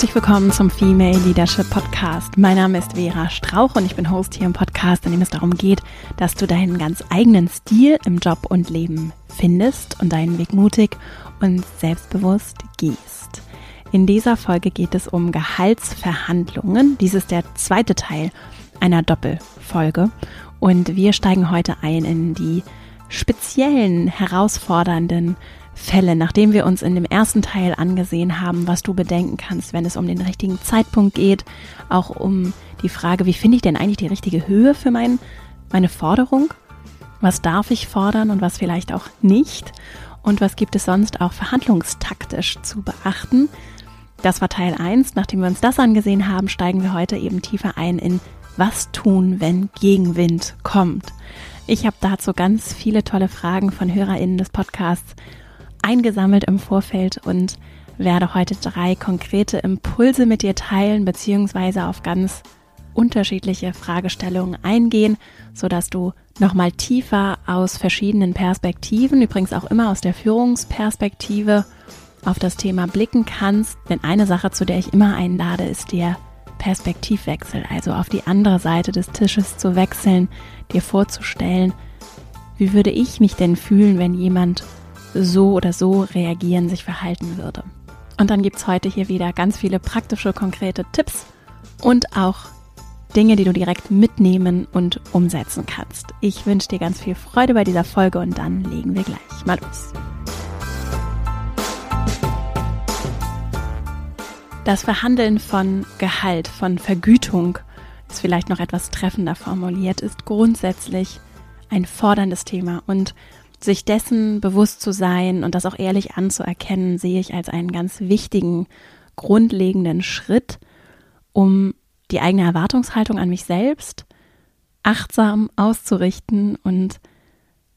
Herzlich willkommen zum Female Leadership Podcast. Mein Name ist Vera Strauch und ich bin Host hier im Podcast, in dem es darum geht, dass du deinen ganz eigenen Stil im Job und Leben findest und deinen Weg mutig und selbstbewusst gehst. In dieser Folge geht es um Gehaltsverhandlungen. Dies ist der zweite Teil einer Doppelfolge und wir steigen heute ein in die speziellen, herausfordernden Fälle, nachdem wir uns in dem ersten Teil angesehen haben, was du bedenken kannst, wenn es um den richtigen Zeitpunkt geht, auch um die Frage, wie finde ich denn eigentlich die richtige Höhe für mein, meine Forderung? Was darf ich fordern und was vielleicht auch nicht? Und was gibt es sonst auch verhandlungstaktisch zu beachten? Das war Teil 1. Nachdem wir uns das angesehen haben, steigen wir heute eben tiefer ein in was tun, wenn Gegenwind kommt. Ich habe dazu ganz viele tolle Fragen von HörerInnen des Podcasts eingesammelt im Vorfeld und werde heute drei konkrete Impulse mit dir teilen, beziehungsweise auf ganz unterschiedliche Fragestellungen eingehen, sodass du nochmal tiefer aus verschiedenen Perspektiven, übrigens auch immer aus der Führungsperspektive, auf das Thema blicken kannst. Denn eine Sache, zu der ich immer einlade, ist der Perspektivwechsel, also auf die andere Seite des Tisches zu wechseln, dir vorzustellen, wie würde ich mich denn fühlen, wenn jemand so oder so reagieren, sich verhalten würde. Und dann gibt es heute hier wieder ganz viele praktische, konkrete Tipps und auch Dinge, die du direkt mitnehmen und umsetzen kannst. Ich wünsche dir ganz viel Freude bei dieser Folge und dann legen wir gleich mal los. Das Verhandeln von Gehalt, von Vergütung, ist vielleicht noch etwas treffender formuliert, ist grundsätzlich ein forderndes Thema und sich dessen bewusst zu sein und das auch ehrlich anzuerkennen, sehe ich als einen ganz wichtigen, grundlegenden Schritt, um die eigene Erwartungshaltung an mich selbst achtsam auszurichten und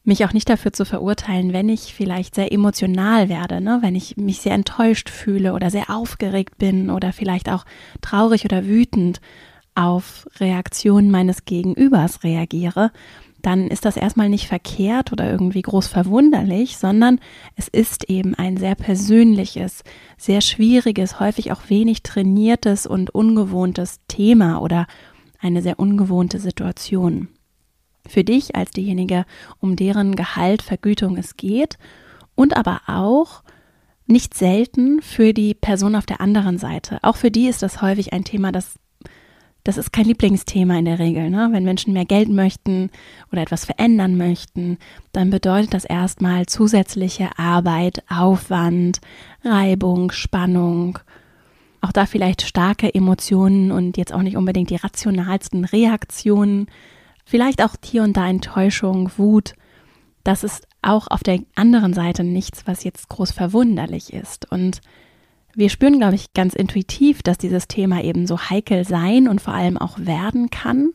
mich auch nicht dafür zu verurteilen, wenn ich vielleicht sehr emotional werde, ne? wenn ich mich sehr enttäuscht fühle oder sehr aufgeregt bin oder vielleicht auch traurig oder wütend auf Reaktionen meines Gegenübers reagiere, dann ist das erstmal nicht verkehrt oder irgendwie groß verwunderlich, sondern es ist eben ein sehr persönliches, sehr schwieriges, häufig auch wenig trainiertes und ungewohntes Thema oder eine sehr ungewohnte Situation. Für dich als diejenige, um deren Gehalt, Vergütung es geht und aber auch nicht selten für die Person auf der anderen Seite. Auch für die ist das häufig ein Thema, das das ist kein Lieblingsthema in der Regel. Ne? Wenn Menschen mehr Geld möchten oder etwas verändern möchten, dann bedeutet das erstmal zusätzliche Arbeit, Aufwand, Reibung, Spannung. Auch da vielleicht starke Emotionen und jetzt auch nicht unbedingt die rationalsten Reaktionen. Vielleicht auch hier und da Enttäuschung, Wut. Das ist auch auf der anderen Seite nichts, was jetzt groß verwunderlich ist. Und wir spüren, glaube ich, ganz intuitiv, dass dieses Thema eben so heikel sein und vor allem auch werden kann.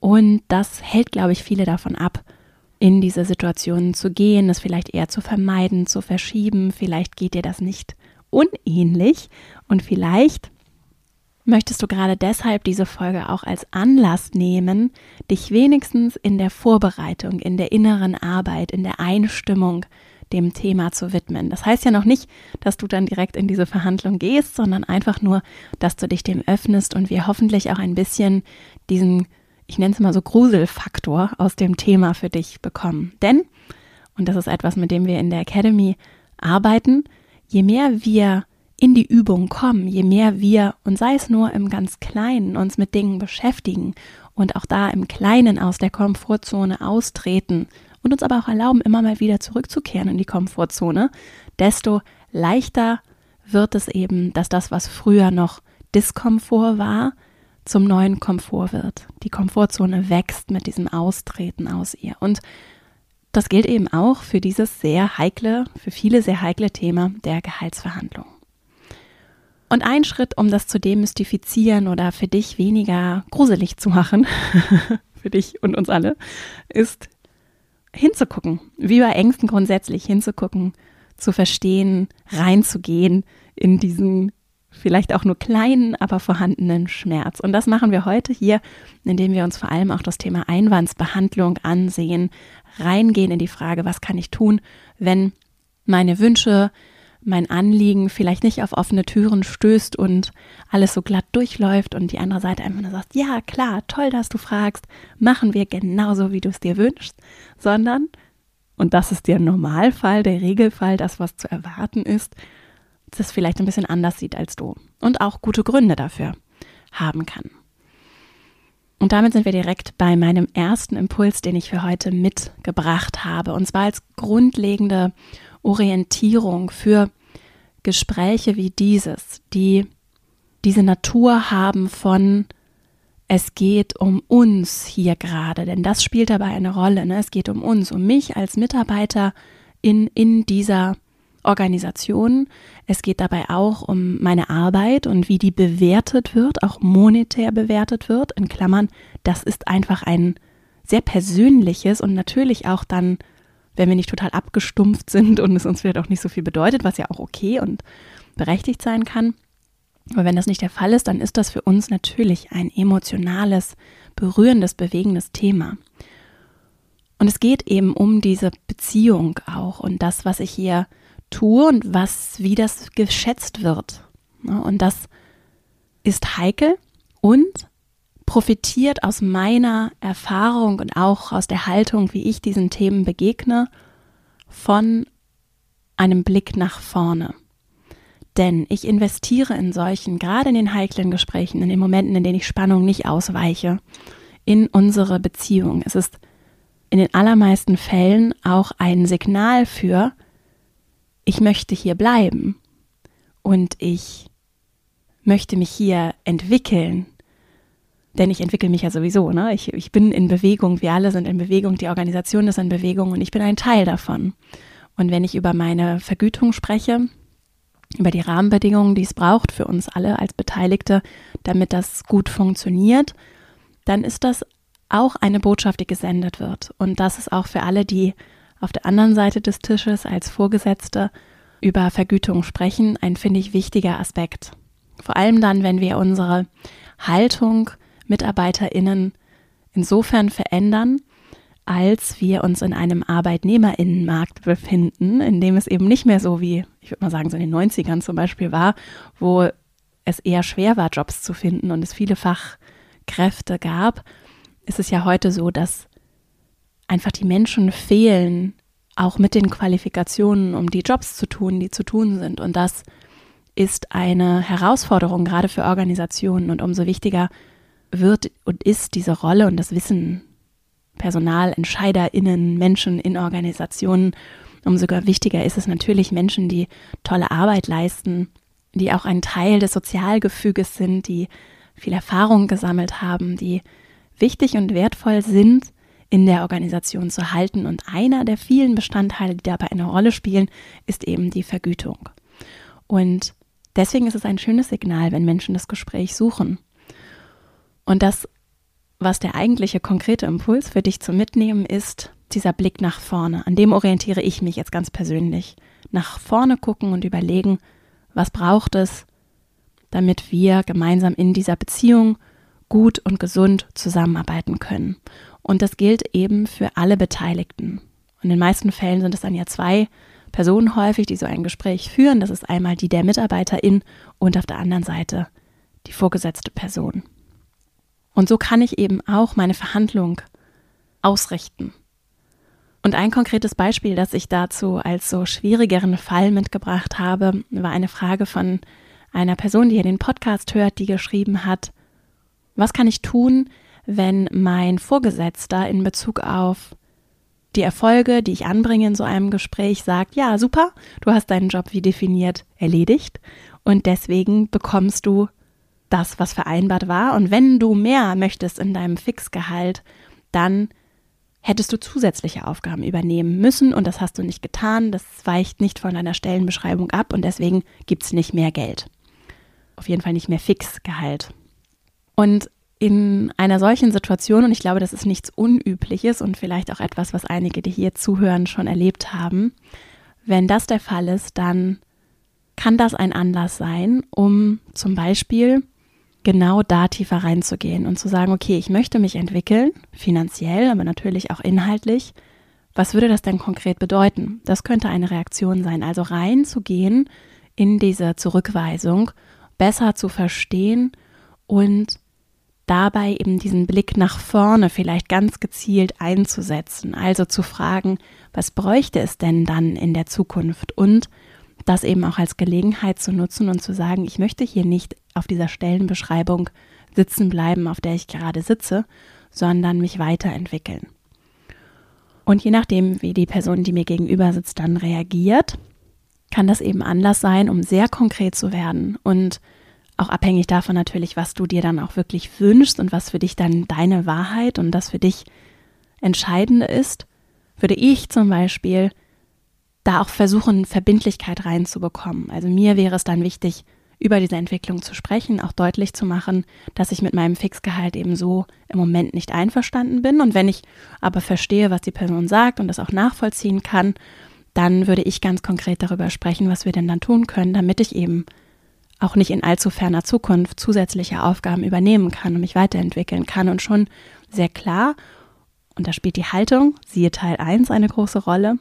Und das hält, glaube ich, viele davon ab, in diese Situationen zu gehen, es vielleicht eher zu vermeiden, zu verschieben. Vielleicht geht dir das nicht unähnlich und vielleicht möchtest du gerade deshalb diese Folge auch als Anlass nehmen, dich wenigstens in der Vorbereitung, in der inneren Arbeit, in der Einstimmung dem Thema zu widmen. Das heißt ja noch nicht, dass du dann direkt in diese Verhandlung gehst, sondern einfach nur, dass du dich dem öffnest und wir hoffentlich auch ein bisschen diesen, ich nenne es mal so Gruselfaktor aus dem Thema für dich bekommen. Denn, und das ist etwas, mit dem wir in der Academy arbeiten, je mehr wir in die Übung kommen, je mehr wir, und sei es nur im ganz Kleinen, uns mit Dingen beschäftigen und auch da im Kleinen aus der Komfortzone austreten, und uns aber auch erlauben, immer mal wieder zurückzukehren in die Komfortzone, desto leichter wird es eben, dass das, was früher noch Diskomfort war, zum neuen Komfort wird. Die Komfortzone wächst mit diesem Austreten aus ihr. Und das gilt eben auch für dieses sehr heikle, für viele sehr heikle Thema der Gehaltsverhandlung. Und ein Schritt, um das zu demystifizieren oder für dich weniger gruselig zu machen, für dich und uns alle, ist hinzugucken, wie bei Ängsten grundsätzlich hinzugucken, zu verstehen, reinzugehen in diesen vielleicht auch nur kleinen, aber vorhandenen Schmerz. Und das machen wir heute hier, indem wir uns vor allem auch das Thema Einwandsbehandlung ansehen, reingehen in die Frage, was kann ich tun, wenn meine Wünsche, mein Anliegen vielleicht nicht auf offene Türen stößt und alles so glatt durchläuft und die andere Seite einfach nur sagt, ja klar, toll, dass du fragst, machen wir genauso, wie du es dir wünschst, sondern, und das ist der Normalfall, der Regelfall, das, was zu erwarten ist, das vielleicht ein bisschen anders sieht als du und auch gute Gründe dafür haben kann. Und damit sind wir direkt bei meinem ersten Impuls, den ich für heute mitgebracht habe. Und zwar als grundlegende Orientierung für Gespräche wie dieses, die diese Natur haben von es geht um uns hier gerade, denn das spielt dabei eine Rolle. Ne? Es geht um uns, um mich als Mitarbeiter in, in dieser Organisation. Es geht dabei auch um meine Arbeit und wie die bewertet wird, auch monetär bewertet wird. In Klammern, das ist einfach ein sehr persönliches und natürlich auch dann, wenn wir nicht total abgestumpft sind und es uns vielleicht auch nicht so viel bedeutet, was ja auch okay und berechtigt sein kann. Aber wenn das nicht der Fall ist, dann ist das für uns natürlich ein emotionales, berührendes, bewegendes Thema. Und es geht eben um diese Beziehung auch und das, was ich hier tue und was, wie das geschätzt wird. Und das ist heikel und profitiert aus meiner Erfahrung und auch aus der Haltung, wie ich diesen Themen begegne, von einem Blick nach vorne. Denn ich investiere in solchen, gerade in den heiklen Gesprächen, in den Momenten, in denen ich Spannung nicht ausweiche, in unsere Beziehung. Es ist in den allermeisten Fällen auch ein Signal für, ich möchte hier bleiben und ich möchte mich hier entwickeln. Denn ich entwickle mich ja sowieso, ne? Ich, ich bin in Bewegung, wir alle sind in Bewegung, die Organisation ist in Bewegung und ich bin ein Teil davon. Und wenn ich über meine Vergütung spreche, über die Rahmenbedingungen, die es braucht für uns alle als Beteiligte, damit das gut funktioniert, dann ist das auch eine Botschaft, die gesendet wird. Und das ist auch für alle, die auf der anderen Seite des Tisches als Vorgesetzte über Vergütung sprechen, ein, finde ich, wichtiger Aspekt. Vor allem dann, wenn wir unsere Haltung MitarbeiterInnen insofern verändern, als wir uns in einem Arbeitnehmerinnenmarkt befinden, in dem es eben nicht mehr so wie, ich würde mal sagen, so in den 90ern zum Beispiel war, wo es eher schwer war, Jobs zu finden und es viele Fachkräfte gab, ist es ja heute so, dass einfach die Menschen fehlen, auch mit den Qualifikationen, um die Jobs zu tun, die zu tun sind. Und das ist eine Herausforderung gerade für Organisationen. Und umso wichtiger wird und ist diese Rolle und das Wissen Personal, EntscheiderInnen, Menschen in Organisationen. Umso wichtiger ist es natürlich Menschen, die tolle Arbeit leisten, die auch ein Teil des Sozialgefüges sind, die viel Erfahrung gesammelt haben, die wichtig und wertvoll sind in der Organisation zu halten. Und einer der vielen Bestandteile, die dabei eine Rolle spielen, ist eben die Vergütung. Und deswegen ist es ein schönes Signal, wenn Menschen das Gespräch suchen. Und das, was der eigentliche konkrete Impuls für dich zu mitnehmen ist, dieser Blick nach vorne. An dem orientiere ich mich jetzt ganz persönlich. Nach vorne gucken und überlegen, was braucht es, damit wir gemeinsam in dieser Beziehung gut und gesund zusammenarbeiten können. Und das gilt eben für alle Beteiligten. Und in den meisten Fällen sind es dann ja zwei Personen häufig, die so ein Gespräch führen. Das ist einmal die der Mitarbeiterin und auf der anderen Seite die vorgesetzte Person. Und so kann ich eben auch meine Verhandlung ausrichten. Und ein konkretes Beispiel, das ich dazu als so schwierigeren Fall mitgebracht habe, war eine Frage von einer Person, die hier den Podcast hört, die geschrieben hat, was kann ich tun, wenn mein Vorgesetzter in Bezug auf die Erfolge, die ich anbringe in so einem Gespräch, sagt, ja, super, du hast deinen Job wie definiert erledigt und deswegen bekommst du das, was vereinbart war. Und wenn du mehr möchtest in deinem Fixgehalt, dann hättest du zusätzliche Aufgaben übernehmen müssen und das hast du nicht getan. Das weicht nicht von deiner Stellenbeschreibung ab und deswegen gibt es nicht mehr Geld. Auf jeden Fall nicht mehr Fixgehalt. Und in einer solchen Situation, und ich glaube, das ist nichts Unübliches und vielleicht auch etwas, was einige, die hier zuhören, schon erlebt haben, wenn das der Fall ist, dann kann das ein Anlass sein, um zum Beispiel genau da tiefer reinzugehen und zu sagen, okay, ich möchte mich entwickeln, finanziell, aber natürlich auch inhaltlich. was würde das denn konkret bedeuten? Das könnte eine Reaktion sein. Also reinzugehen in diese Zurückweisung, besser zu verstehen und dabei eben diesen Blick nach vorne vielleicht ganz gezielt einzusetzen. Also zu fragen, was bräuchte es denn dann in der Zukunft? Und das eben auch als Gelegenheit zu nutzen und zu sagen, ich möchte hier nicht auf dieser Stellenbeschreibung sitzen bleiben, auf der ich gerade sitze, sondern mich weiterentwickeln. Und je nachdem, wie die Person, die mir gegenüber sitzt, dann reagiert, kann das eben Anlass sein, um sehr konkret zu werden und auch abhängig davon natürlich, was du dir dann auch wirklich wünschst und was für dich dann deine Wahrheit und das für dich Entscheidende ist, würde ich zum Beispiel da auch versuchen, Verbindlichkeit reinzubekommen. Also mir wäre es dann wichtig, über diese Entwicklung zu sprechen, auch deutlich zu machen, dass ich mit meinem Fixgehalt eben so im Moment nicht einverstanden bin. Und wenn ich aber verstehe, was die Person sagt und das auch nachvollziehen kann, dann würde ich ganz konkret darüber sprechen, was wir denn dann tun können, damit ich eben auch nicht in allzu ferner Zukunft zusätzliche Aufgaben übernehmen kann und mich weiterentwickeln kann und schon sehr klar, und da spielt die Haltung, siehe Teil 1, eine große Rolle,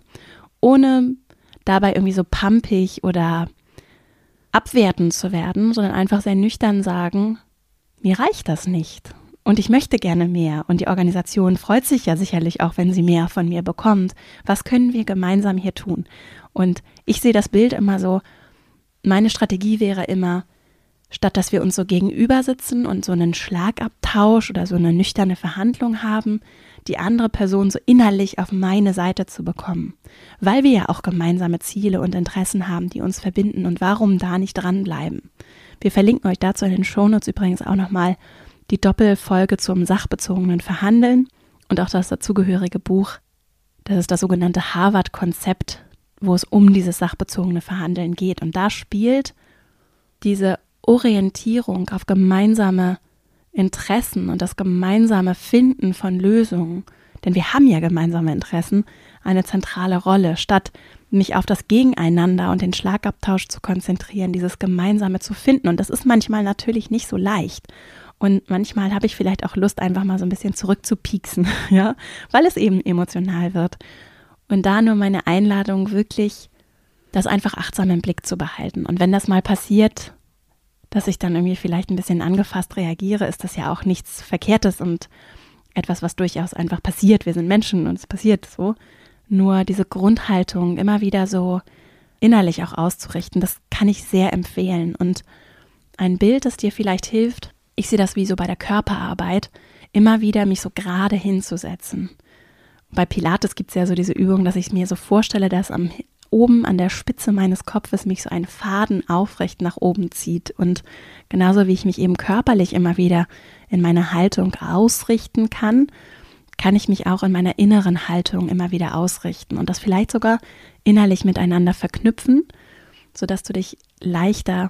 ohne dabei irgendwie so pampig oder abwertend zu werden, sondern einfach sehr nüchtern sagen, mir reicht das nicht und ich möchte gerne mehr und die Organisation freut sich ja sicherlich auch, wenn sie mehr von mir bekommt. Was können wir gemeinsam hier tun? Und ich sehe das Bild immer so, meine Strategie wäre immer, statt dass wir uns so gegenüber sitzen und so einen Schlagabtausch oder so eine nüchterne Verhandlung haben, die andere Person so innerlich auf meine Seite zu bekommen, weil wir ja auch gemeinsame Ziele und Interessen haben, die uns verbinden und warum da nicht dranbleiben. Wir verlinken euch dazu in den Shownotes übrigens auch nochmal die Doppelfolge zum sachbezogenen Verhandeln und auch das dazugehörige Buch. Das ist das sogenannte Harvard-Konzept, wo es um dieses sachbezogene Verhandeln geht. Und da spielt diese Orientierung auf gemeinsame Interessen und das gemeinsame Finden von Lösungen, denn wir haben ja gemeinsame Interessen, eine zentrale Rolle, statt mich auf das Gegeneinander und den Schlagabtausch zu konzentrieren, dieses Gemeinsame zu finden. Und das ist manchmal natürlich nicht so leicht. Und manchmal habe ich vielleicht auch Lust, einfach mal so ein bisschen zurückzupieksen, ja, weil es eben emotional wird. Und da nur meine Einladung, wirklich das einfach achtsam im Blick zu behalten. Und wenn das mal passiert, dass ich dann irgendwie vielleicht ein bisschen angefasst reagiere, ist das ja auch nichts Verkehrtes und etwas, was durchaus einfach passiert. Wir sind Menschen und es passiert so. Nur diese Grundhaltung immer wieder so innerlich auch auszurichten, das kann ich sehr empfehlen. Und ein Bild, das dir vielleicht hilft, ich sehe das wie so bei der Körperarbeit, immer wieder mich so gerade hinzusetzen. Bei Pilates gibt es ja so diese Übung, dass ich mir so vorstelle, dass am oben an der Spitze meines Kopfes mich so ein Faden aufrecht nach oben zieht. Und genauso wie ich mich eben körperlich immer wieder in meiner Haltung ausrichten kann, kann ich mich auch in meiner inneren Haltung immer wieder ausrichten und das vielleicht sogar innerlich miteinander verknüpfen, sodass du dich leichter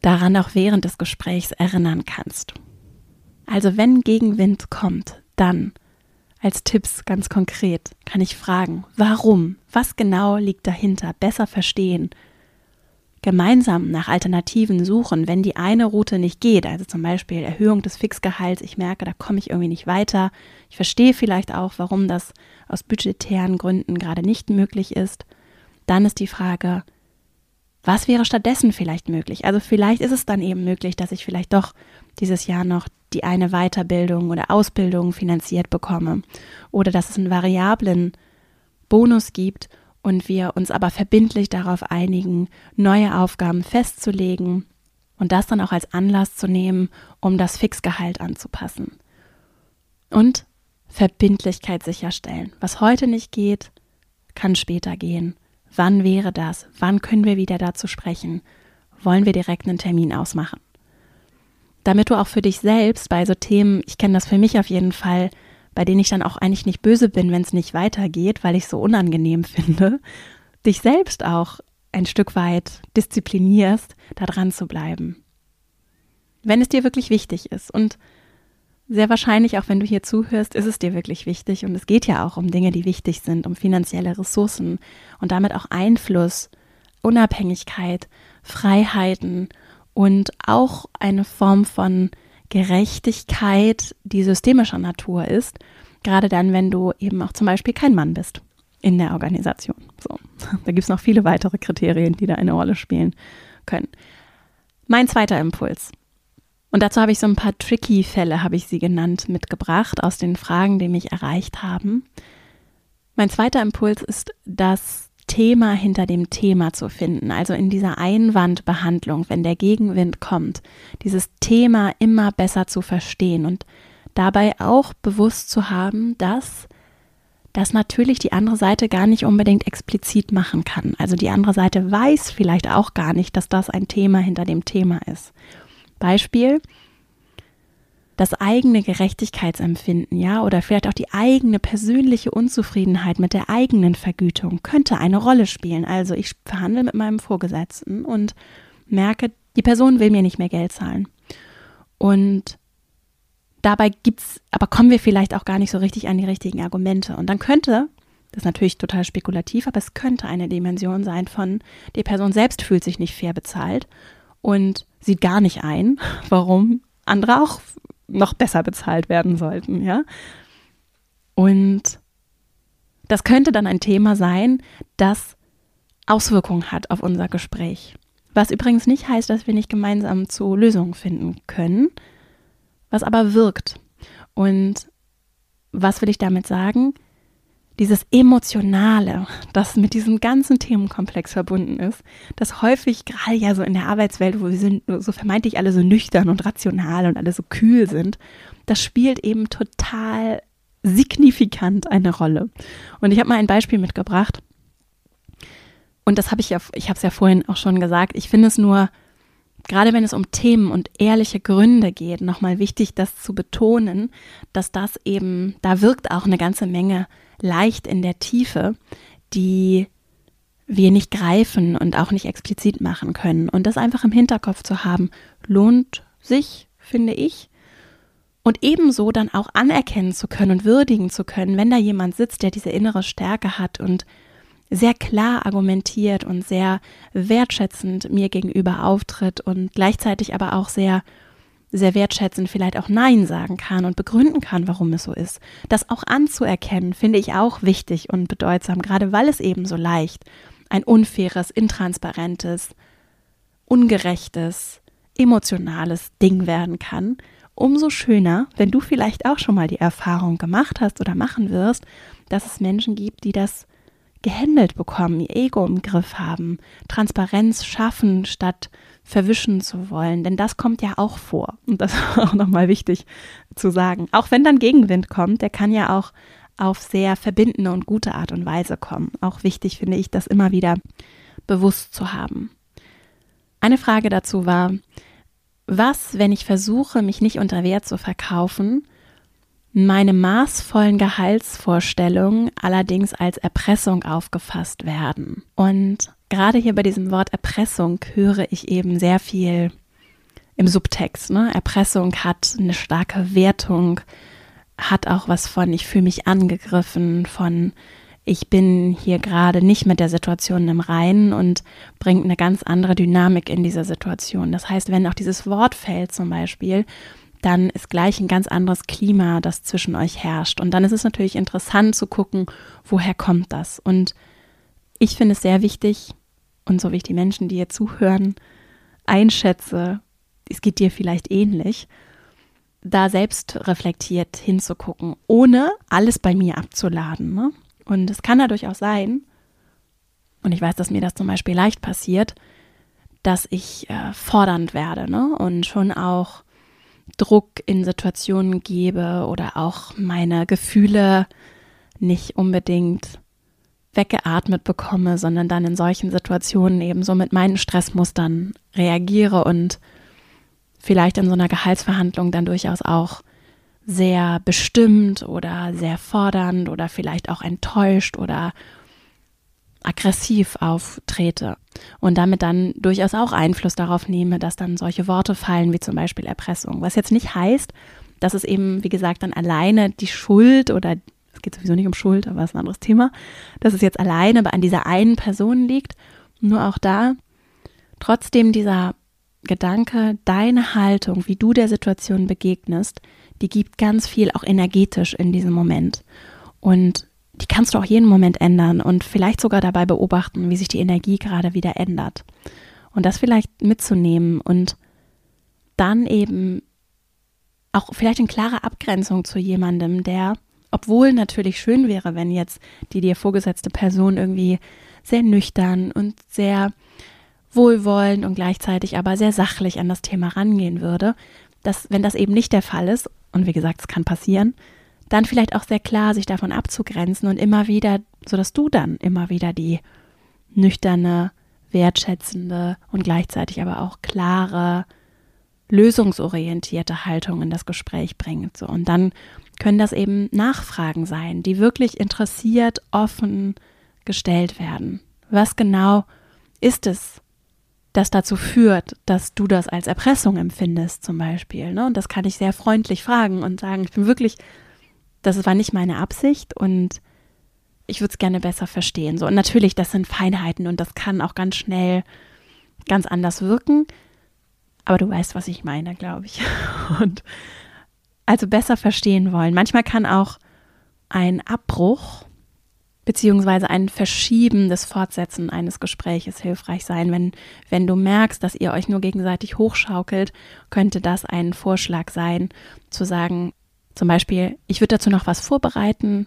daran auch während des Gesprächs erinnern kannst. Also wenn Gegenwind kommt, dann als Tipps ganz konkret kann ich fragen, warum, was genau liegt dahinter, besser verstehen, gemeinsam nach Alternativen suchen, wenn die eine Route nicht geht, also zum Beispiel Erhöhung des Fixgehalts, ich merke, da komme ich irgendwie nicht weiter, ich verstehe vielleicht auch, warum das aus budgetären Gründen gerade nicht möglich ist, dann ist die Frage, was wäre stattdessen vielleicht möglich? Also vielleicht ist es dann eben möglich, dass ich vielleicht doch dieses Jahr noch die eine Weiterbildung oder Ausbildung finanziert bekomme oder dass es einen variablen Bonus gibt und wir uns aber verbindlich darauf einigen, neue Aufgaben festzulegen und das dann auch als Anlass zu nehmen, um das Fixgehalt anzupassen. Und Verbindlichkeit sicherstellen. Was heute nicht geht, kann später gehen. Wann wäre das? Wann können wir wieder dazu sprechen? Wollen wir direkt einen Termin ausmachen? Damit du auch für dich selbst bei so Themen, ich kenne das für mich auf jeden Fall, bei denen ich dann auch eigentlich nicht böse bin, wenn es nicht weitergeht, weil ich es so unangenehm finde, dich selbst auch ein Stück weit disziplinierst, da dran zu bleiben. Wenn es dir wirklich wichtig ist und sehr wahrscheinlich, auch wenn du hier zuhörst, ist es dir wirklich wichtig. Und es geht ja auch um Dinge, die wichtig sind, um finanzielle Ressourcen und damit auch Einfluss, Unabhängigkeit, Freiheiten und auch eine Form von Gerechtigkeit, die systemischer Natur ist. Gerade dann, wenn du eben auch zum Beispiel kein Mann bist in der Organisation. So, da gibt es noch viele weitere Kriterien, die da eine Rolle spielen können. Mein zweiter Impuls. Und dazu habe ich so ein paar tricky Fälle, habe ich sie genannt, mitgebracht aus den Fragen, die mich erreicht haben. Mein zweiter Impuls ist, das Thema hinter dem Thema zu finden. Also in dieser Einwandbehandlung, wenn der Gegenwind kommt, dieses Thema immer besser zu verstehen und dabei auch bewusst zu haben, dass das natürlich die andere Seite gar nicht unbedingt explizit machen kann. Also die andere Seite weiß vielleicht auch gar nicht, dass das ein Thema hinter dem Thema ist. Beispiel, das eigene Gerechtigkeitsempfinden, ja, oder vielleicht auch die eigene persönliche Unzufriedenheit mit der eigenen Vergütung könnte eine Rolle spielen. Also ich verhandle mit meinem Vorgesetzten und merke, die Person will mir nicht mehr Geld zahlen. Und dabei gibt's, aber kommen wir vielleicht auch gar nicht so richtig an die richtigen Argumente. Und dann könnte, das ist natürlich total spekulativ, aber es könnte eine Dimension sein von, die Person selbst fühlt sich nicht fair bezahlt und sieht gar nicht ein, warum andere auch noch besser bezahlt werden sollten, ja. Und das könnte dann ein Thema sein, das Auswirkungen hat auf unser Gespräch. Was übrigens nicht heißt, dass wir nicht gemeinsam zu Lösungen finden können, was aber wirkt. Und was will ich damit sagen? Dieses Emotionale, das mit diesem ganzen Themenkomplex verbunden ist, das häufig gerade ja so in der Arbeitswelt, wo wir sind, so vermeintlich alle so nüchtern und rational und alle so kühl sind, das spielt eben total signifikant eine Rolle. Und ich habe mal ein Beispiel mitgebracht. Und das habe ich ja, ich habe es ja vorhin auch schon gesagt. Ich finde es nur gerade wenn es um Themen und ehrliche Gründe geht, nochmal wichtig, das zu betonen, dass das eben, da wirkt auch eine ganze Menge leicht in der Tiefe, die wir nicht greifen und auch nicht explizit machen können. Und das einfach im Hinterkopf zu haben, lohnt sich, finde ich. Und ebenso dann auch anerkennen zu können und würdigen zu können, wenn da jemand sitzt, der diese innere Stärke hat und sehr klar argumentiert und sehr wertschätzend mir gegenüber auftritt und gleichzeitig aber auch sehr sehr wertschätzend vielleicht auch Nein sagen kann und begründen kann, warum es so ist. Das auch anzuerkennen, finde ich auch wichtig und bedeutsam, gerade weil es eben so leicht ein unfaires, intransparentes, ungerechtes, emotionales Ding werden kann. Umso schöner, wenn du vielleicht auch schon mal die Erfahrung gemacht hast oder machen wirst, dass es Menschen gibt, die das gehandelt bekommen, ihr Ego im Griff haben, Transparenz schaffen, statt verwischen zu wollen. Denn das kommt ja auch vor. Und das ist auch nochmal wichtig zu sagen. Auch wenn dann Gegenwind kommt, der kann ja auch auf sehr verbindende und gute Art und Weise kommen. Auch wichtig finde ich, das immer wieder bewusst zu haben. Eine Frage dazu war, was, wenn ich versuche, mich nicht unter Wert zu verkaufen, meine maßvollen Gehaltsvorstellungen allerdings als Erpressung aufgefasst werden. Und gerade hier bei diesem Wort Erpressung höre ich eben sehr viel im Subtext. Ne? Erpressung hat eine starke Wertung, hat auch was von, ich fühle mich angegriffen, von ich bin hier gerade nicht mit der Situation im Reinen und bringt eine ganz andere Dynamik in dieser Situation. Das heißt, wenn auch dieses Wort fällt zum Beispiel, dann ist gleich ein ganz anderes Klima, das zwischen euch herrscht. Und dann ist es natürlich interessant zu gucken, woher kommt das. Und ich finde es sehr wichtig, und so wie ich die Menschen, die hier zuhören, einschätze, es geht dir vielleicht ähnlich, da selbst reflektiert hinzugucken, ohne alles bei mir abzuladen. Ne? Und es kann ja durchaus sein, und ich weiß, dass mir das zum Beispiel leicht passiert, dass ich äh, fordernd werde ne? und schon auch Druck in Situationen gebe oder auch meine Gefühle nicht unbedingt weggeatmet bekomme, sondern dann in solchen Situationen eben so mit meinen Stressmustern reagiere und vielleicht in so einer Gehaltsverhandlung dann durchaus auch sehr bestimmt oder sehr fordernd oder vielleicht auch enttäuscht oder aggressiv auftrete und damit dann durchaus auch Einfluss darauf nehme, dass dann solche Worte fallen wie zum Beispiel Erpressung. Was jetzt nicht heißt, dass es eben, wie gesagt, dann alleine die Schuld oder geht sowieso nicht um Schuld, aber es ist ein anderes Thema, dass es jetzt alleine an dieser einen Person liegt. Nur auch da trotzdem dieser Gedanke, deine Haltung, wie du der Situation begegnest, die gibt ganz viel auch energetisch in diesem Moment. Und die kannst du auch jeden Moment ändern und vielleicht sogar dabei beobachten, wie sich die Energie gerade wieder ändert. Und das vielleicht mitzunehmen und dann eben auch vielleicht in klarer Abgrenzung zu jemandem, der, obwohl natürlich schön wäre, wenn jetzt die dir vorgesetzte Person irgendwie sehr nüchtern und sehr wohlwollend und gleichzeitig aber sehr sachlich an das Thema rangehen würde, dass, wenn das eben nicht der Fall ist, und wie gesagt, es kann passieren, dann vielleicht auch sehr klar sich davon abzugrenzen und immer wieder, sodass du dann immer wieder die nüchterne, wertschätzende und gleichzeitig aber auch klare, lösungsorientierte Haltung in das Gespräch bringt. So, und dann können das eben Nachfragen sein, die wirklich interessiert, offen gestellt werden. Was genau ist es, das dazu führt, dass du das als Erpressung empfindest, zum Beispiel. Ne? Und das kann ich sehr freundlich fragen und sagen, ich bin wirklich, das war nicht meine Absicht und ich würde es gerne besser verstehen. So, und natürlich, das sind Feinheiten und das kann auch ganz schnell ganz anders wirken. Aber du weißt, was ich meine, glaube ich. Und also besser verstehen wollen. Manchmal kann auch ein Abbruch beziehungsweise ein Verschieben des Fortsetzen eines Gespräches hilfreich sein. Wenn, wenn du merkst, dass ihr euch nur gegenseitig hochschaukelt, könnte das ein Vorschlag sein, zu sagen, zum Beispiel, ich würde dazu noch was vorbereiten.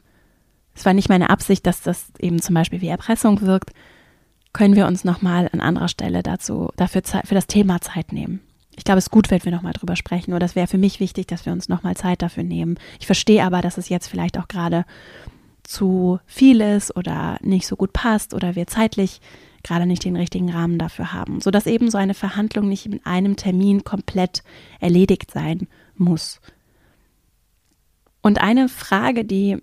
Es war nicht meine Absicht, dass das eben zum Beispiel wie Erpressung wirkt. Können wir uns nochmal an anderer Stelle dazu, dafür für das Thema Zeit nehmen? Ich glaube, es ist gut, wenn wir nochmal drüber sprechen. Oder das wäre für mich wichtig, dass wir uns nochmal Zeit dafür nehmen. Ich verstehe aber, dass es jetzt vielleicht auch gerade zu viel ist oder nicht so gut passt oder wir zeitlich gerade nicht den richtigen Rahmen dafür haben, sodass eben so eine Verhandlung nicht in einem Termin komplett erledigt sein muss. Und eine Frage, die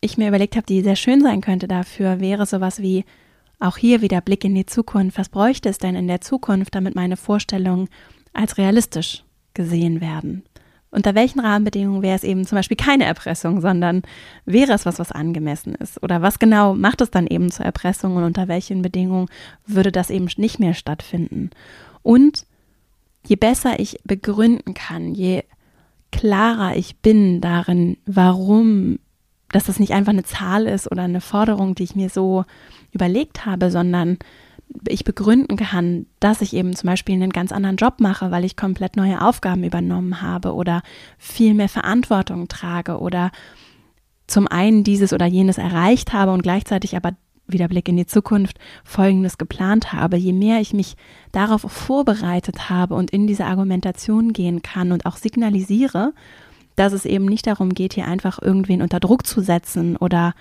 ich mir überlegt habe, die sehr schön sein könnte dafür, wäre sowas wie auch hier wieder Blick in die Zukunft. Was bräuchte es denn in der Zukunft, damit meine Vorstellungen als realistisch gesehen werden? Unter welchen Rahmenbedingungen wäre es eben zum Beispiel keine Erpressung, sondern wäre es was, was angemessen ist? Oder was genau macht es dann eben zur Erpressung und unter welchen Bedingungen würde das eben nicht mehr stattfinden? Und je besser ich begründen kann, je klarer ich bin darin, warum, dass das nicht einfach eine Zahl ist oder eine Forderung, die ich mir so überlegt habe, sondern ich begründen kann, dass ich eben zum Beispiel einen ganz anderen Job mache, weil ich komplett neue Aufgaben übernommen habe oder viel mehr Verantwortung trage oder zum einen dieses oder jenes erreicht habe und gleichzeitig aber wieder Blick in die Zukunft Folgendes geplant habe. Je mehr ich mich darauf vorbereitet habe und in diese Argumentation gehen kann und auch signalisiere, dass es eben nicht darum geht, hier einfach irgendwen unter Druck zu setzen oder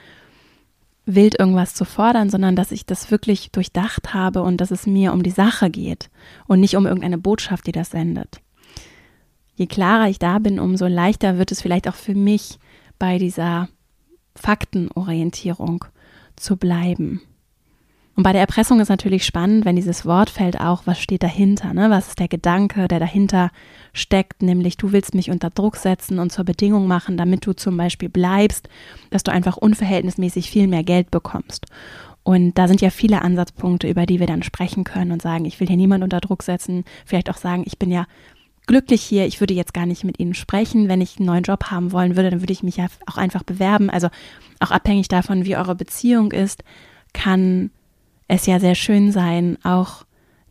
wild irgendwas zu fordern, sondern dass ich das wirklich durchdacht habe und dass es mir um die Sache geht und nicht um irgendeine Botschaft, die das sendet. Je klarer ich da bin, umso leichter wird es vielleicht auch für mich bei dieser Faktenorientierung zu bleiben. Und bei der Erpressung ist natürlich spannend, wenn dieses Wort fällt auch, was steht dahinter, ne? Was ist der Gedanke, der dahinter steckt, nämlich du willst mich unter Druck setzen und zur Bedingung machen, damit du zum Beispiel bleibst, dass du einfach unverhältnismäßig viel mehr Geld bekommst. Und da sind ja viele Ansatzpunkte, über die wir dann sprechen können und sagen, ich will hier niemand unter Druck setzen, vielleicht auch sagen, ich bin ja glücklich hier, ich würde jetzt gar nicht mit Ihnen sprechen. Wenn ich einen neuen Job haben wollen würde, dann würde ich mich ja auch einfach bewerben. Also auch abhängig davon, wie eure Beziehung ist, kann es ja sehr schön sein, auch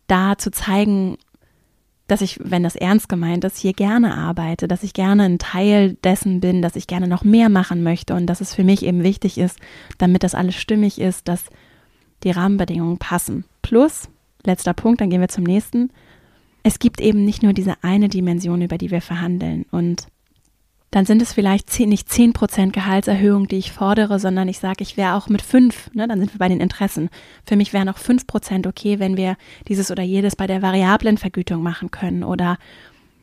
da zu zeigen, dass ich, wenn das ernst gemeint ist, hier gerne arbeite, dass ich gerne ein Teil dessen bin, dass ich gerne noch mehr machen möchte und dass es für mich eben wichtig ist, damit das alles stimmig ist, dass die Rahmenbedingungen passen. Plus, letzter Punkt, dann gehen wir zum nächsten. Es gibt eben nicht nur diese eine Dimension, über die wir verhandeln und dann sind es vielleicht zehn, nicht 10% Gehaltserhöhung, die ich fordere, sondern ich sage, ich wäre auch mit 5, ne, dann sind wir bei den Interessen. Für mich wären auch 5% okay, wenn wir dieses oder jedes bei der variablen Vergütung machen können. Oder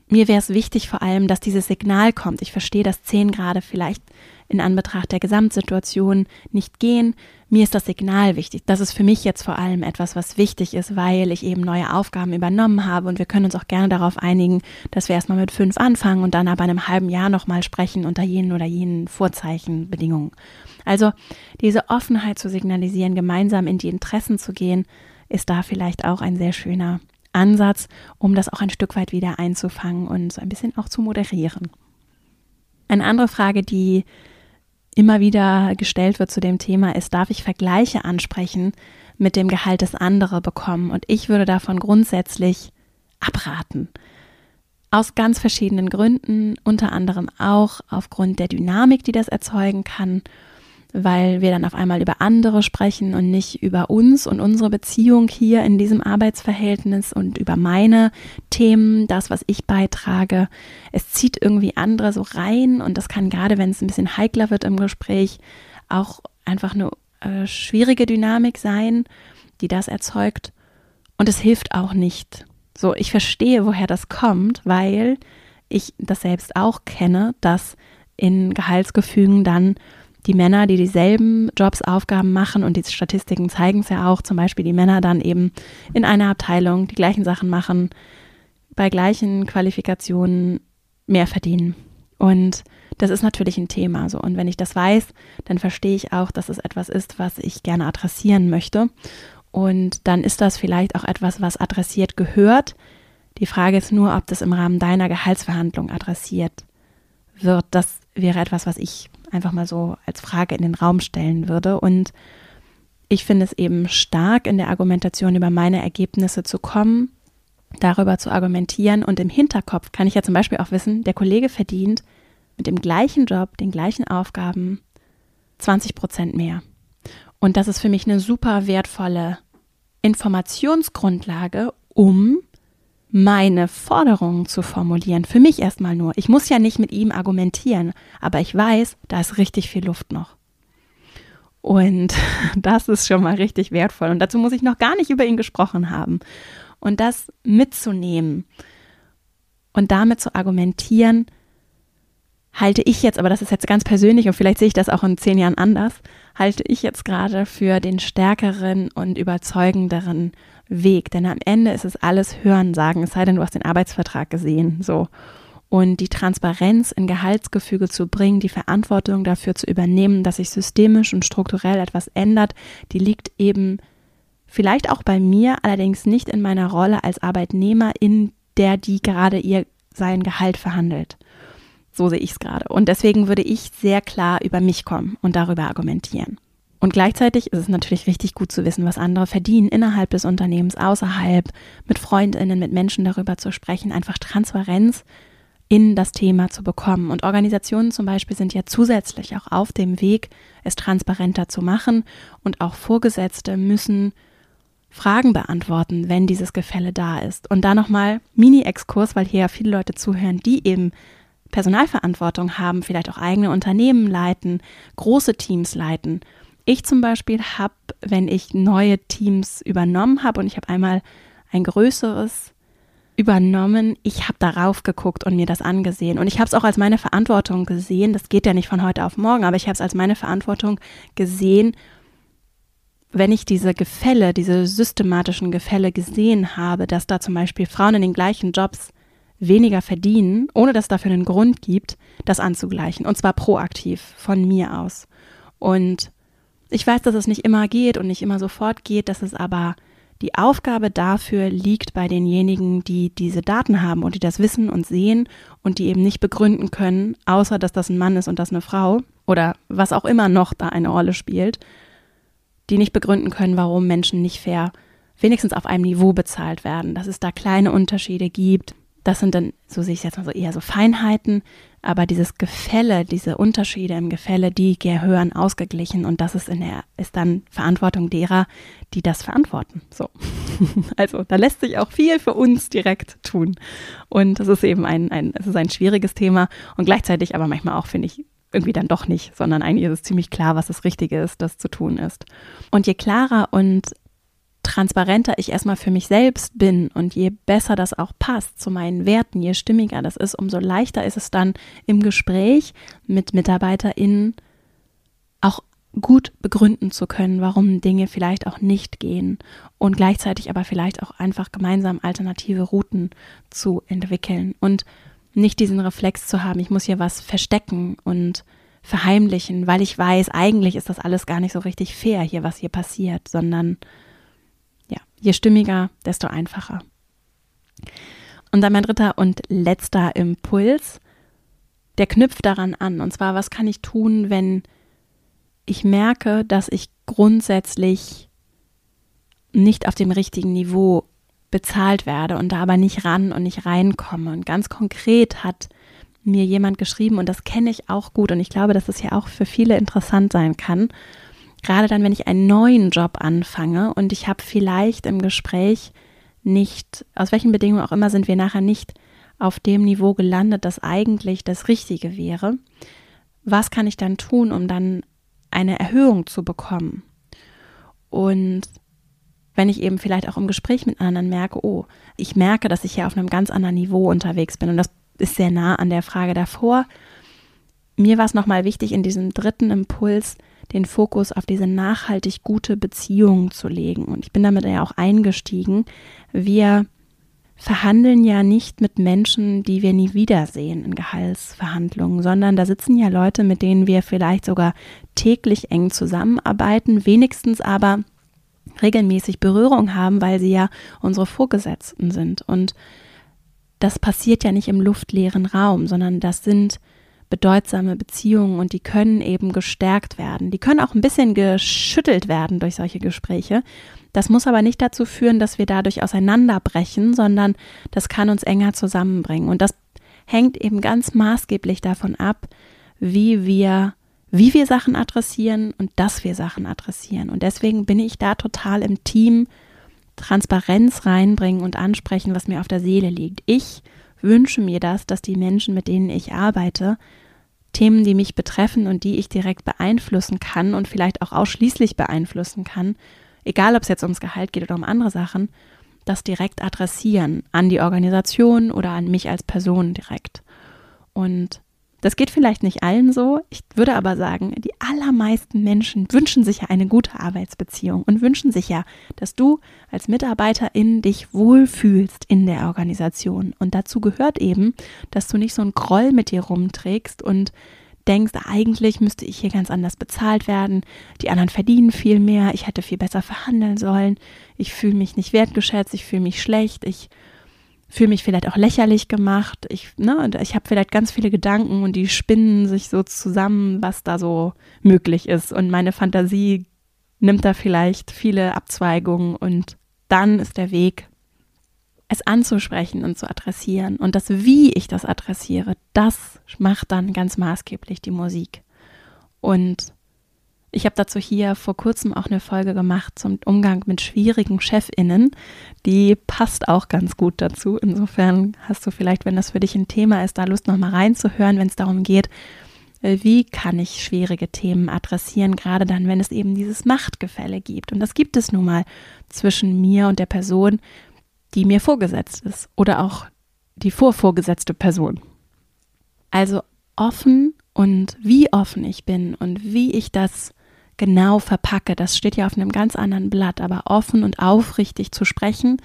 mir wäre es wichtig vor allem, dass dieses Signal kommt. Ich verstehe, dass 10 Grad vielleicht in Anbetracht der Gesamtsituation nicht gehen. Mir ist das Signal wichtig. Das ist für mich jetzt vor allem etwas, was wichtig ist, weil ich eben neue Aufgaben übernommen habe und wir können uns auch gerne darauf einigen, dass wir erstmal mit fünf anfangen und dann aber in einem halben Jahr nochmal sprechen unter jenen oder jenen Vorzeichenbedingungen. Also diese Offenheit zu signalisieren, gemeinsam in die Interessen zu gehen, ist da vielleicht auch ein sehr schöner Ansatz, um das auch ein Stück weit wieder einzufangen und so ein bisschen auch zu moderieren. Eine andere Frage, die immer wieder gestellt wird zu dem Thema ist, darf ich Vergleiche ansprechen mit dem Gehalt des andere bekommen? Und ich würde davon grundsätzlich abraten. Aus ganz verschiedenen Gründen, unter anderem auch aufgrund der Dynamik, die das erzeugen kann weil wir dann auf einmal über andere sprechen und nicht über uns und unsere Beziehung hier in diesem Arbeitsverhältnis und über meine Themen, das, was ich beitrage. Es zieht irgendwie andere so rein und das kann gerade, wenn es ein bisschen heikler wird im Gespräch, auch einfach eine äh, schwierige Dynamik sein, die das erzeugt. Und es hilft auch nicht. So, ich verstehe, woher das kommt, weil ich das selbst auch kenne, dass in Gehaltsgefügen dann die Männer, die dieselben Jobs, Aufgaben machen und die Statistiken zeigen es ja auch, zum Beispiel die Männer dann eben in einer Abteilung die gleichen Sachen machen, bei gleichen Qualifikationen mehr verdienen. Und das ist natürlich ein Thema so. Und wenn ich das weiß, dann verstehe ich auch, dass es etwas ist, was ich gerne adressieren möchte. Und dann ist das vielleicht auch etwas, was adressiert gehört. Die Frage ist nur, ob das im Rahmen deiner Gehaltsverhandlung adressiert wird. Das wäre etwas, was ich einfach mal so als Frage in den Raum stellen würde. Und ich finde es eben stark, in der Argumentation über meine Ergebnisse zu kommen, darüber zu argumentieren. Und im Hinterkopf kann ich ja zum Beispiel auch wissen, der Kollege verdient mit dem gleichen Job, den gleichen Aufgaben 20 Prozent mehr. Und das ist für mich eine super wertvolle Informationsgrundlage, um meine Forderungen zu formulieren. Für mich erstmal nur. Ich muss ja nicht mit ihm argumentieren, aber ich weiß, da ist richtig viel Luft noch. Und das ist schon mal richtig wertvoll. Und dazu muss ich noch gar nicht über ihn gesprochen haben. Und das mitzunehmen und damit zu argumentieren, halte ich jetzt, aber das ist jetzt ganz persönlich und vielleicht sehe ich das auch in zehn Jahren anders, halte ich jetzt gerade für den stärkeren und überzeugenderen Weg, denn am Ende ist es alles Hören sagen, es sei denn, du hast den Arbeitsvertrag gesehen, so. Und die Transparenz in Gehaltsgefüge zu bringen, die Verantwortung dafür zu übernehmen, dass sich systemisch und strukturell etwas ändert, die liegt eben vielleicht auch bei mir, allerdings nicht in meiner Rolle als Arbeitnehmer, in der die gerade ihr sein Gehalt verhandelt. So sehe ich es gerade. Und deswegen würde ich sehr klar über mich kommen und darüber argumentieren. Und gleichzeitig ist es natürlich richtig gut zu wissen, was andere verdienen innerhalb des Unternehmens, außerhalb, mit Freundinnen, mit Menschen darüber zu sprechen, einfach Transparenz in das Thema zu bekommen. Und Organisationen zum Beispiel sind ja zusätzlich auch auf dem Weg, es transparenter zu machen. Und auch Vorgesetzte müssen Fragen beantworten, wenn dieses Gefälle da ist. Und da nochmal Mini-Exkurs, weil hier ja viele Leute zuhören, die eben Personalverantwortung haben, vielleicht auch eigene Unternehmen leiten, große Teams leiten ich zum Beispiel habe, wenn ich neue Teams übernommen habe und ich habe einmal ein größeres übernommen, ich habe darauf geguckt und mir das angesehen. Und ich habe es auch als meine Verantwortung gesehen. Das geht ja nicht von heute auf morgen, aber ich habe es als meine Verantwortung gesehen, wenn ich diese Gefälle, diese systematischen Gefälle gesehen habe, dass da zum Beispiel Frauen in den gleichen Jobs weniger verdienen, ohne dass es dafür einen Grund gibt, das anzugleichen. Und zwar proaktiv von mir aus. Und ich weiß, dass es nicht immer geht und nicht immer sofort geht, dass es aber die Aufgabe dafür liegt bei denjenigen, die diese Daten haben und die das wissen und sehen und die eben nicht begründen können, außer dass das ein Mann ist und das eine Frau oder was auch immer noch da eine Rolle spielt, die nicht begründen können, warum Menschen nicht fair wenigstens auf einem Niveau bezahlt werden, dass es da kleine Unterschiede gibt. Das sind dann, so sehe ich es jetzt mal so, eher so Feinheiten, aber dieses Gefälle, diese Unterschiede im Gefälle, die gehören ausgeglichen und das ist in der, ist dann Verantwortung derer, die das verantworten. So. Also da lässt sich auch viel für uns direkt tun. Und das ist eben ein, ein, es ist ein schwieriges Thema und gleichzeitig aber manchmal auch, finde ich, irgendwie dann doch nicht, sondern eigentlich ist es ziemlich klar, was das Richtige ist, das zu tun ist. Und je klarer und transparenter ich erstmal für mich selbst bin und je besser das auch passt zu meinen Werten, je stimmiger das ist, umso leichter ist es dann im Gespräch mit MitarbeiterInnen auch gut begründen zu können, warum Dinge vielleicht auch nicht gehen und gleichzeitig aber vielleicht auch einfach gemeinsam alternative Routen zu entwickeln und nicht diesen Reflex zu haben, ich muss hier was verstecken und verheimlichen, weil ich weiß, eigentlich ist das alles gar nicht so richtig fair hier, was hier passiert, sondern Je stimmiger, desto einfacher. Und dann mein dritter und letzter Impuls, der knüpft daran an. Und zwar, was kann ich tun, wenn ich merke, dass ich grundsätzlich nicht auf dem richtigen Niveau bezahlt werde und da aber nicht ran und nicht reinkomme. Und ganz konkret hat mir jemand geschrieben, und das kenne ich auch gut, und ich glaube, dass es ja auch für viele interessant sein kann, gerade dann, wenn ich einen neuen Job anfange und ich habe vielleicht im Gespräch nicht, aus welchen Bedingungen auch immer sind wir nachher nicht auf dem Niveau gelandet, das eigentlich das Richtige wäre. Was kann ich dann tun, um dann eine Erhöhung zu bekommen? Und wenn ich eben vielleicht auch im Gespräch mit anderen merke, oh, ich merke, dass ich hier auf einem ganz anderen Niveau unterwegs bin und das ist sehr nah an der Frage davor. Mir war es nochmal wichtig, in diesem dritten Impuls den Fokus auf diese nachhaltig gute Beziehung zu legen. Und ich bin damit ja auch eingestiegen. Wir verhandeln ja nicht mit Menschen, die wir nie wiedersehen in Gehaltsverhandlungen, sondern da sitzen ja Leute, mit denen wir vielleicht sogar täglich eng zusammenarbeiten, wenigstens aber regelmäßig Berührung haben, weil sie ja unsere Vorgesetzten sind. Und das passiert ja nicht im luftleeren Raum, sondern das sind bedeutsame Beziehungen und die können eben gestärkt werden. Die können auch ein bisschen geschüttelt werden durch solche Gespräche. Das muss aber nicht dazu führen, dass wir dadurch auseinanderbrechen, sondern das kann uns enger zusammenbringen. Und das hängt eben ganz maßgeblich davon ab, wie wir wie wir Sachen adressieren und dass wir Sachen adressieren. Und deswegen bin ich da total im Team Transparenz reinbringen und ansprechen, was mir auf der Seele liegt. Ich wünsche mir das, dass die Menschen, mit denen ich arbeite, Themen, die mich betreffen und die ich direkt beeinflussen kann und vielleicht auch ausschließlich beeinflussen kann, egal ob es jetzt ums Gehalt geht oder um andere Sachen, das direkt adressieren an die Organisation oder an mich als Person direkt. Und das geht vielleicht nicht allen so. Ich würde aber sagen, die allermeisten Menschen wünschen sich ja eine gute Arbeitsbeziehung und wünschen sich ja, dass du als Mitarbeiterin dich wohlfühlst in der Organisation. Und dazu gehört eben, dass du nicht so einen Groll mit dir rumträgst und denkst, eigentlich müsste ich hier ganz anders bezahlt werden, die anderen verdienen viel mehr, ich hätte viel besser verhandeln sollen, ich fühle mich nicht wertgeschätzt, ich fühle mich schlecht, ich fühle mich vielleicht auch lächerlich gemacht. Ich, ne, ich habe vielleicht ganz viele Gedanken und die spinnen sich so zusammen, was da so möglich ist. Und meine Fantasie nimmt da vielleicht viele Abzweigungen und dann ist der Weg, es anzusprechen und zu adressieren. Und das, wie ich das adressiere, das macht dann ganz maßgeblich die Musik. Und ich habe dazu hier vor kurzem auch eine Folge gemacht zum Umgang mit schwierigen Chefinnen. Die passt auch ganz gut dazu. Insofern hast du vielleicht, wenn das für dich ein Thema ist, da Lust nochmal reinzuhören, wenn es darum geht, äh, wie kann ich schwierige Themen adressieren, gerade dann, wenn es eben dieses Machtgefälle gibt. Und das gibt es nun mal zwischen mir und der Person, die mir vorgesetzt ist oder auch die vorvorgesetzte Person. Also offen und wie offen ich bin und wie ich das genau verpacke. Das steht ja auf einem ganz anderen Blatt, aber offen und aufrichtig zu sprechen,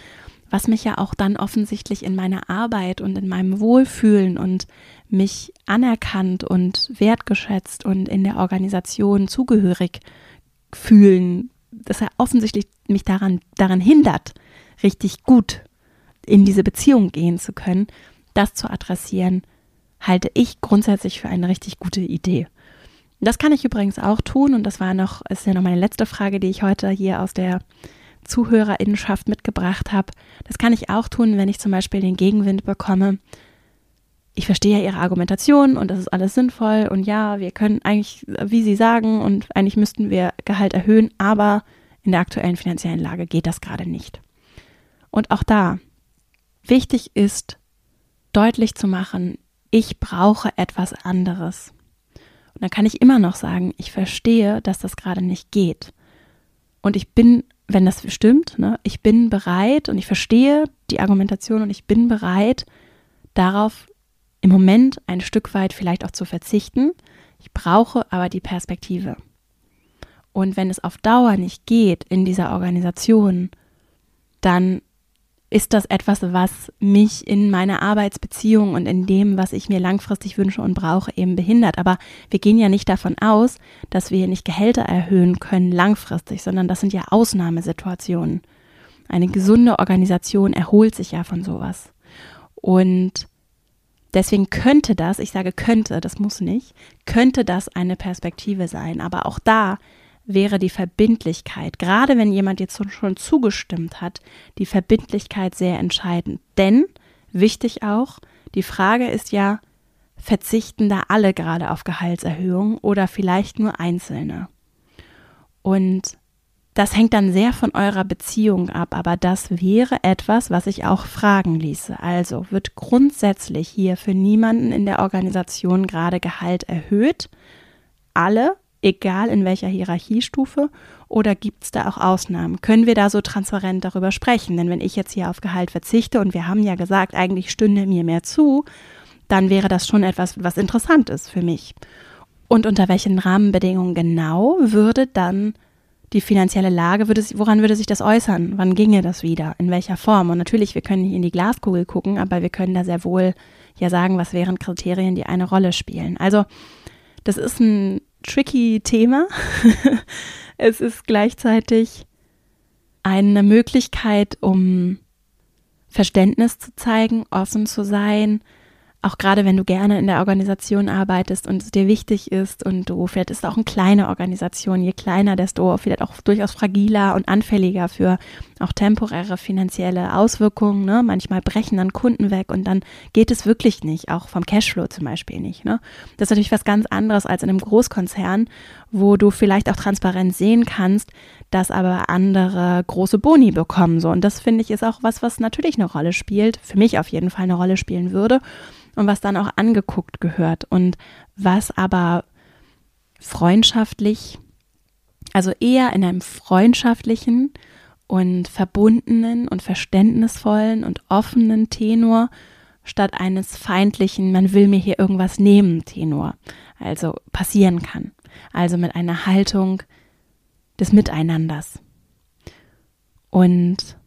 was mich ja auch dann offensichtlich in meiner Arbeit und in meinem Wohlfühlen und mich anerkannt und wertgeschätzt und in der Organisation zugehörig fühlen, dass er offensichtlich mich daran, daran hindert, richtig gut in diese Beziehung gehen zu können, das zu adressieren, halte ich grundsätzlich für eine richtig gute Idee. Das kann ich übrigens auch tun und das war noch, ist ja noch meine letzte Frage, die ich heute hier aus der Zuhörerinnenschaft mitgebracht habe. Das kann ich auch tun, wenn ich zum Beispiel den Gegenwind bekomme. Ich verstehe ja Ihre Argumentation und das ist alles sinnvoll und ja, wir können eigentlich, wie Sie sagen, und eigentlich müssten wir Gehalt erhöhen, aber in der aktuellen finanziellen Lage geht das gerade nicht. Und auch da, wichtig ist, deutlich zu machen, ich brauche etwas anderes. Und dann kann ich immer noch sagen, ich verstehe, dass das gerade nicht geht. Und ich bin, wenn das stimmt, ne, ich bin bereit und ich verstehe die Argumentation und ich bin bereit, darauf im Moment ein Stück weit vielleicht auch zu verzichten. Ich brauche aber die Perspektive. Und wenn es auf Dauer nicht geht in dieser Organisation, dann ist das etwas, was mich in meiner Arbeitsbeziehung und in dem, was ich mir langfristig wünsche und brauche, eben behindert. Aber wir gehen ja nicht davon aus, dass wir nicht Gehälter erhöhen können langfristig, sondern das sind ja Ausnahmesituationen. Eine gesunde Organisation erholt sich ja von sowas. Und Deswegen könnte das, ich sage könnte, das muss nicht, könnte das eine Perspektive sein. Aber auch da wäre die Verbindlichkeit, gerade wenn jemand jetzt schon zugestimmt hat, die Verbindlichkeit sehr entscheidend. Denn, wichtig auch, die Frage ist ja, verzichten da alle gerade auf Gehaltserhöhung oder vielleicht nur Einzelne? Und das hängt dann sehr von eurer Beziehung ab, aber das wäre etwas, was ich auch fragen ließe. Also wird grundsätzlich hier für niemanden in der Organisation gerade Gehalt erhöht? Alle, egal in welcher Hierarchiestufe, oder gibt es da auch Ausnahmen? Können wir da so transparent darüber sprechen? Denn wenn ich jetzt hier auf Gehalt verzichte und wir haben ja gesagt, eigentlich stünde mir mehr zu, dann wäre das schon etwas, was interessant ist für mich. Und unter welchen Rahmenbedingungen genau würde dann die finanzielle Lage, würde, woran würde sich das äußern? Wann ginge das wieder? In welcher Form? Und natürlich, wir können nicht in die Glaskugel gucken, aber wir können da sehr wohl ja sagen, was wären Kriterien, die eine Rolle spielen. Also, das ist ein tricky Thema. es ist gleichzeitig eine Möglichkeit, um Verständnis zu zeigen, offen zu sein, auch gerade wenn du gerne in der Organisation arbeitest und es dir wichtig ist und du, vielleicht ist auch eine kleine Organisation, je kleiner, desto vielleicht auch durchaus fragiler und anfälliger für auch temporäre finanzielle Auswirkungen. Ne? Manchmal brechen dann Kunden weg und dann geht es wirklich nicht, auch vom Cashflow zum Beispiel nicht. Ne? Das ist natürlich was ganz anderes als in einem Großkonzern, wo du vielleicht auch transparent sehen kannst, dass aber andere große Boni bekommen. So. Und das finde ich ist auch was, was natürlich eine Rolle spielt, für mich auf jeden Fall eine Rolle spielen würde und was dann auch angeguckt gehört und was aber freundschaftlich, also eher in einem freundschaftlichen und verbundenen und verständnisvollen und offenen Tenor statt eines feindlichen, man will mir hier irgendwas nehmen Tenor, also passieren kann. Also mit einer Haltung des Miteinanders. Und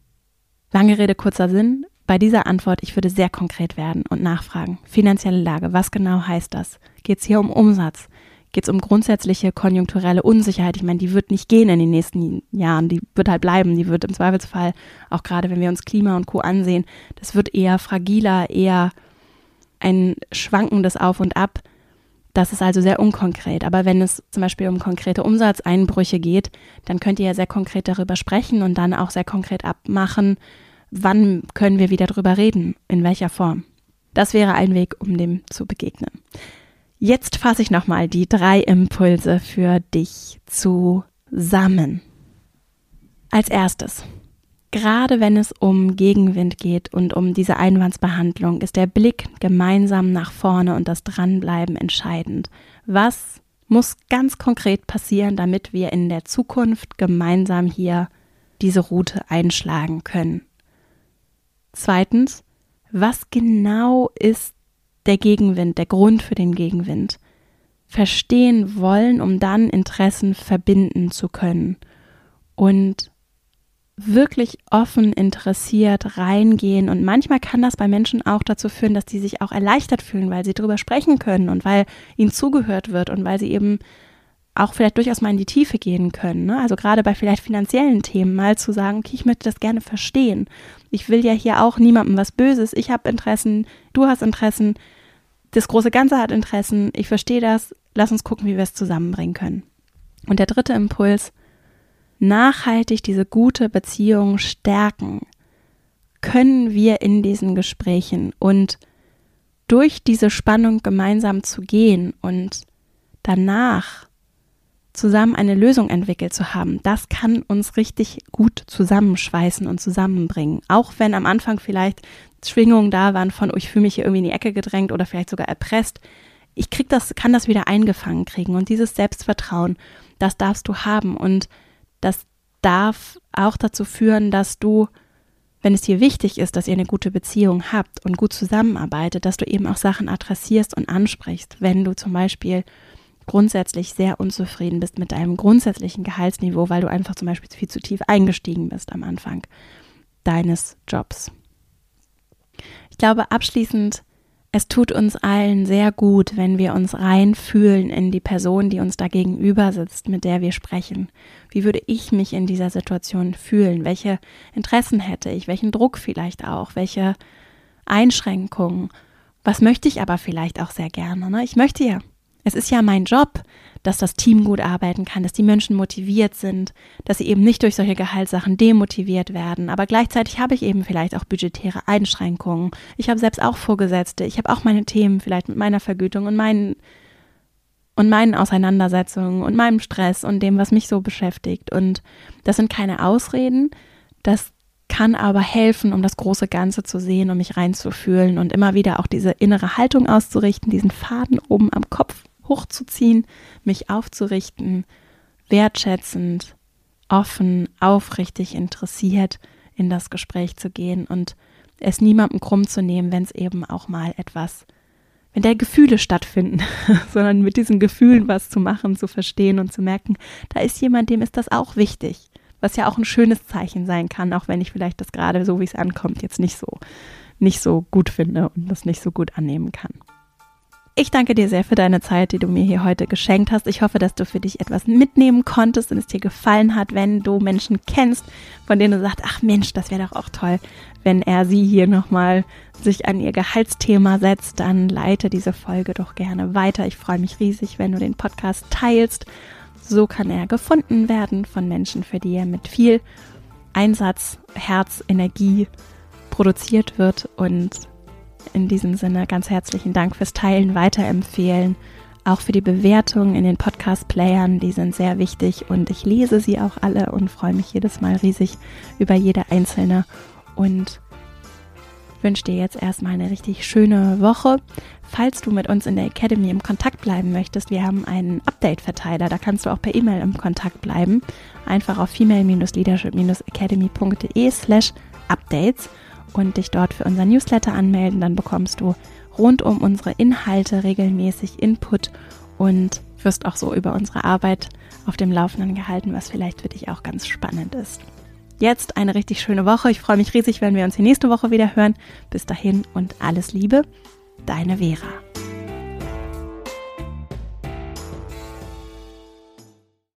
lange Rede, kurzer Sinn, bei dieser Antwort, ich würde sehr konkret werden und nachfragen. Finanzielle Lage, was genau heißt das? Geht es hier um Umsatz? Geht es um grundsätzliche konjunkturelle Unsicherheit? Ich meine, die wird nicht gehen in den nächsten Jahren, die wird halt bleiben, die wird im Zweifelsfall, auch gerade wenn wir uns Klima und Co ansehen, das wird eher fragiler, eher ein schwankendes Auf und Ab. Das ist also sehr unkonkret. Aber wenn es zum Beispiel um konkrete Umsatzeinbrüche geht, dann könnt ihr ja sehr konkret darüber sprechen und dann auch sehr konkret abmachen, wann können wir wieder drüber reden, in welcher Form. Das wäre ein Weg, um dem zu begegnen. Jetzt fasse ich nochmal die drei Impulse für dich zusammen. Als erstes, gerade wenn es um Gegenwind geht und um diese Einwandsbehandlung, ist der Blick gemeinsam nach vorne und das Dranbleiben entscheidend. Was muss ganz konkret passieren, damit wir in der Zukunft gemeinsam hier diese Route einschlagen können? Zweitens, was genau ist der Gegenwind, der Grund für den Gegenwind? Verstehen wollen, um dann Interessen verbinden zu können und wirklich offen interessiert reingehen. Und manchmal kann das bei Menschen auch dazu führen, dass die sich auch erleichtert fühlen, weil sie darüber sprechen können und weil ihnen zugehört wird und weil sie eben auch vielleicht durchaus mal in die Tiefe gehen können. Ne? Also gerade bei vielleicht finanziellen Themen mal zu sagen, okay, ich möchte das gerne verstehen. Ich will ja hier auch niemandem was Böses. Ich habe Interessen, du hast Interessen, das große Ganze hat Interessen. Ich verstehe das. Lass uns gucken, wie wir es zusammenbringen können. Und der dritte Impuls, nachhaltig diese gute Beziehung stärken, können wir in diesen Gesprächen und durch diese Spannung gemeinsam zu gehen und danach zusammen eine Lösung entwickelt zu haben, das kann uns richtig gut zusammenschweißen und zusammenbringen. Auch wenn am Anfang vielleicht Schwingungen da waren von, oh, ich fühle mich hier irgendwie in die Ecke gedrängt oder vielleicht sogar erpresst. Ich krieg das, kann das wieder eingefangen kriegen. Und dieses Selbstvertrauen, das darfst du haben. Und das darf auch dazu führen, dass du, wenn es dir wichtig ist, dass ihr eine gute Beziehung habt und gut zusammenarbeitet, dass du eben auch Sachen adressierst und ansprichst. Wenn du zum Beispiel grundsätzlich sehr unzufrieden bist mit deinem grundsätzlichen Gehaltsniveau, weil du einfach zum Beispiel viel zu tief eingestiegen bist am Anfang deines Jobs. Ich glaube abschließend, es tut uns allen sehr gut, wenn wir uns reinfühlen in die Person, die uns da gegenüber sitzt, mit der wir sprechen. Wie würde ich mich in dieser Situation fühlen? Welche Interessen hätte ich? Welchen Druck vielleicht auch? Welche Einschränkungen? Was möchte ich aber vielleicht auch sehr gerne? Ne? Ich möchte ja, es ist ja mein Job, dass das Team gut arbeiten kann, dass die Menschen motiviert sind, dass sie eben nicht durch solche Gehaltssachen demotiviert werden. Aber gleichzeitig habe ich eben vielleicht auch budgetäre Einschränkungen. Ich habe selbst auch Vorgesetzte. Ich habe auch meine Themen vielleicht mit meiner Vergütung und meinen und meinen Auseinandersetzungen und meinem Stress und dem, was mich so beschäftigt. Und das sind keine Ausreden. Das kann aber helfen, um das große Ganze zu sehen, um mich reinzufühlen und immer wieder auch diese innere Haltung auszurichten, diesen Faden oben am Kopf hochzuziehen, mich aufzurichten, wertschätzend, offen, aufrichtig interessiert in das Gespräch zu gehen und es niemandem krumm zu nehmen, wenn es eben auch mal etwas, wenn da Gefühle stattfinden, sondern mit diesen Gefühlen was zu machen, zu verstehen und zu merken, da ist jemand, dem ist das auch wichtig, was ja auch ein schönes Zeichen sein kann, auch wenn ich vielleicht das gerade so, wie es ankommt, jetzt nicht so, nicht so gut finde und das nicht so gut annehmen kann. Ich danke dir sehr für deine Zeit, die du mir hier heute geschenkt hast. Ich hoffe, dass du für dich etwas mitnehmen konntest und es dir gefallen hat, wenn du Menschen kennst, von denen du sagst, ach Mensch, das wäre doch auch toll, wenn er sie hier nochmal sich an ihr Gehaltsthema setzt, dann leite diese Folge doch gerne weiter. Ich freue mich riesig, wenn du den Podcast teilst. So kann er gefunden werden von Menschen, für die er mit viel Einsatz, Herz, Energie produziert wird und in diesem Sinne ganz herzlichen Dank fürs Teilen, Weiterempfehlen, auch für die Bewertungen in den Podcast-Playern, die sind sehr wichtig und ich lese sie auch alle und freue mich jedes Mal riesig über jede einzelne und wünsche dir jetzt erstmal eine richtig schöne Woche. Falls du mit uns in der Academy im Kontakt bleiben möchtest, wir haben einen Update-Verteiler, da kannst du auch per E-Mail im Kontakt bleiben. Einfach auf female-leadership-academy.de slash updates und dich dort für unser Newsletter anmelden. Dann bekommst du rund um unsere Inhalte regelmäßig Input und wirst auch so über unsere Arbeit auf dem Laufenden gehalten, was vielleicht für dich auch ganz spannend ist. Jetzt eine richtig schöne Woche. Ich freue mich riesig, wenn wir uns die nächste Woche wieder hören. Bis dahin und alles Liebe, deine Vera.